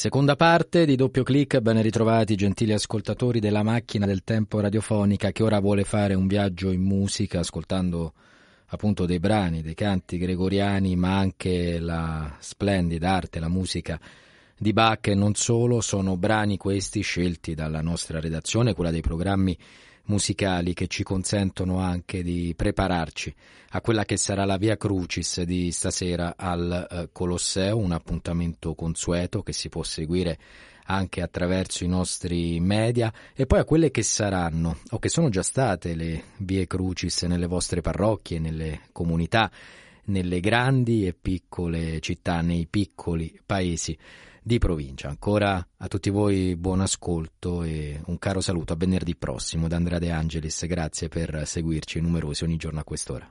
Seconda parte di doppio clic, ben ritrovati gentili ascoltatori della macchina del tempo radiofonica che ora vuole fare un viaggio in musica ascoltando appunto dei brani, dei canti gregoriani, ma anche la splendida arte, la musica di Bach. E non solo, sono brani questi scelti dalla nostra redazione, quella dei programmi musicali che ci consentono anche di prepararci a quella che sarà la Via Crucis di stasera al eh, Colosseo, un appuntamento consueto che si può seguire anche attraverso i nostri media e poi a quelle che saranno o che sono già state le Vie Crucis nelle vostre parrocchie, nelle comunità, nelle grandi e piccole città, nei piccoli paesi di provincia. Ancora a tutti voi buon ascolto e un caro saluto a venerdì prossimo da Andrea De Angelis. Grazie per seguirci numerosi ogni giorno a quest'ora.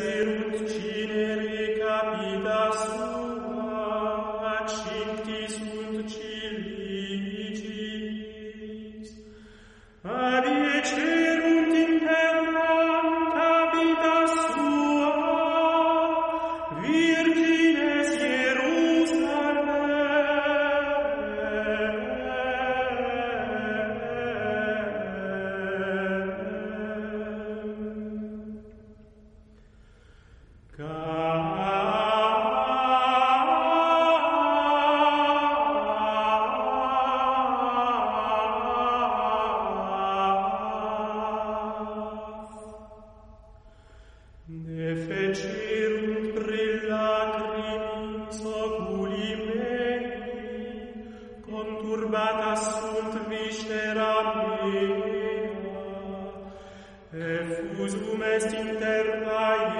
usum est inter